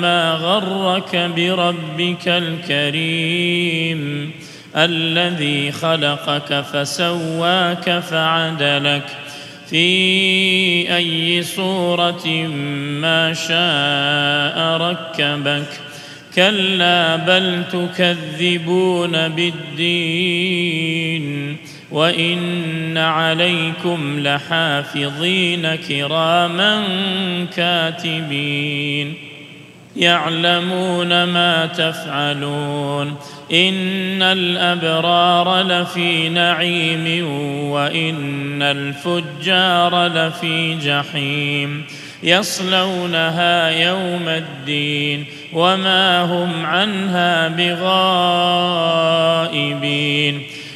ما غرك بربك الكريم الذي خلقك فسواك فعدلك في أي صورة ما شاء ركبك كلا بل تكذبون بالدين وان عليكم لحافظين كراما كاتبين يعلمون ما تفعلون ان الابرار لفي نعيم وان الفجار لفي جحيم يصلونها يوم الدين وما هم عنها بغائبين